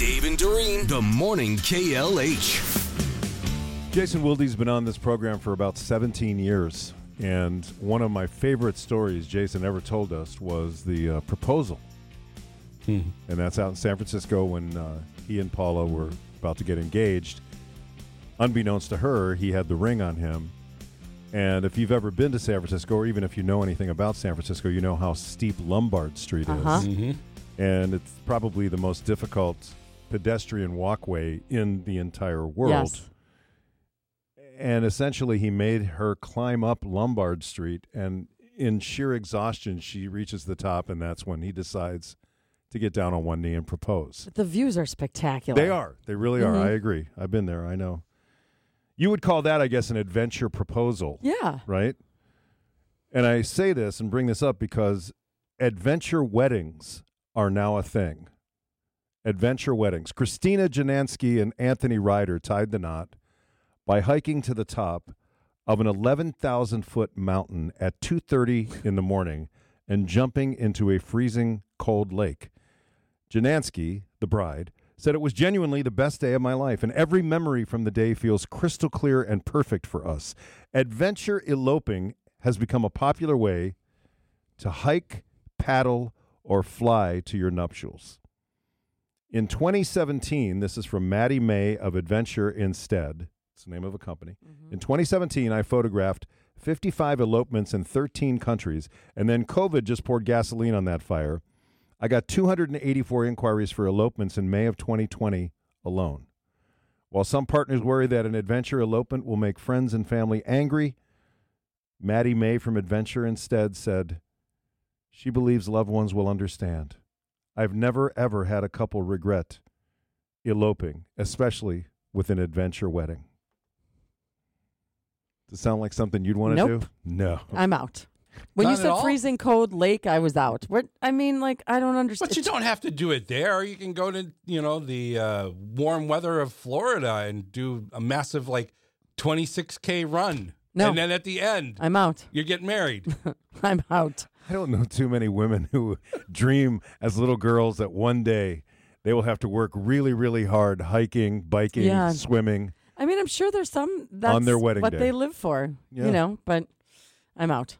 Dave and Doreen, the morning KLH. Jason Wilde's been on this program for about 17 years, and one of my favorite stories Jason ever told us was the uh, proposal. And that's out in San Francisco when uh, he and Paula were about to get engaged. Unbeknownst to her, he had the ring on him. And if you've ever been to San Francisco, or even if you know anything about San Francisco, you know how steep Lombard Street Uh-huh. is. And it's probably the most difficult pedestrian walkway in the entire world. Yes. And essentially, he made her climb up Lombard Street, and in sheer exhaustion, she reaches the top, and that's when he decides to get down on one knee and propose. But the views are spectacular. They are. They really are. Mhm. I agree. I've been there. I know. You would call that, I guess, an adventure proposal, Yeah. right? And I say this and bring this up because adventure weddings are now a thing. Adventure weddings. Christina Janansky and Anthony Ryder tied the knot by hiking to the top of an 11,000 foot mountain at 2:30 in the morning and jumping into a freezing cold lake. Janansky, the bride, said it was genuinely the best day of my life, and every memory from the day feels crystal clear and perfect for us. Adventure eloping has become a popular way to hike, paddle, or fly to your nuptials. In 2017, this is from Maddie Mae of Adventure Instead. It's the name of a company. Mm-hmm. In 2017, I photographed 55 elopements in 13 countries, and then COVID just poured gasoline on that fire. I got 284 inquiries for elopements in May of 2020 alone. While some partners worry that an adventure elopement will make friends and family angry, Maddie Mae from Adventure instead said, She believes loved ones will understand. I've never, ever had a couple regret eloping, especially with an adventure wedding. Does it sound like something you'd want to Nope. do? No. I'm out. When Not you said freezing cold lake, I was out. What I mean, like I don't understand. But you don't have to do it there. You can go to, you know, the uh, warm weather of Florida and do a massive, like, 26K run. No. And then at the end, I'm out. You're getting married. I'm out. I don't know too many women who dream as little girls that one day they will have to work really, really hard hiking, biking, Yeah. swimming. I mean, I'm sure there's some that's On their wedding what day. they live for. Yeah. You know, but I'm out.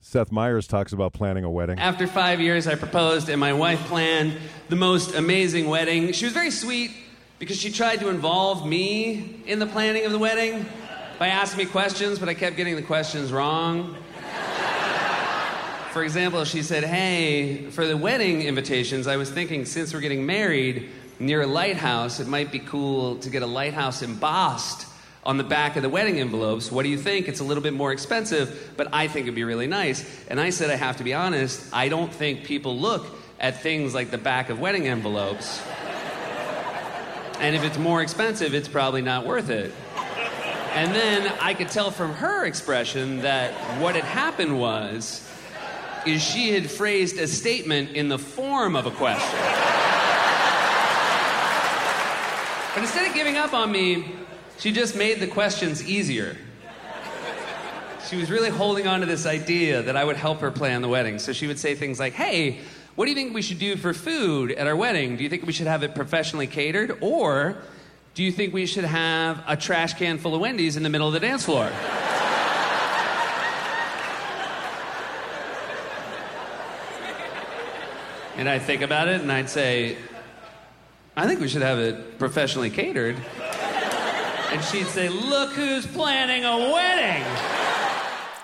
Seth Meyers talks about planning a wedding. After five years, I proposed, and my wife planned the most amazing wedding. She was very sweet because she tried to involve me in the planning of the wedding by asking me questions, but I kept getting the questions wrong. For example, she said, Hey, for the wedding invitations, I was thinking since we're getting married near a lighthouse, it might be cool to get a lighthouse embossed on the back of the wedding envelopes. What do you think? It's a little bit more expensive, but I think it'd be really nice. And I said, I have to be honest, I don't think people look at things like the back of wedding envelopes. And if it's more expensive, it's probably not worth it. And then I could tell from her expression that what had happened was is she had phrased a statement in the form of a question. But instead of giving up on me, she just made the questions easier. She was really holding on to this idea that I would help her plan the wedding. So she would say things like, Hey, what do you think we should do for food at our wedding? Do you think we should have it professionally catered? Or do you think we should have a trash can full of Wendy's in the middle of the dance floor? And I'd think about it and I'd say, I think we should have it professionally catered. And she'd say, Look who's planning a wedding.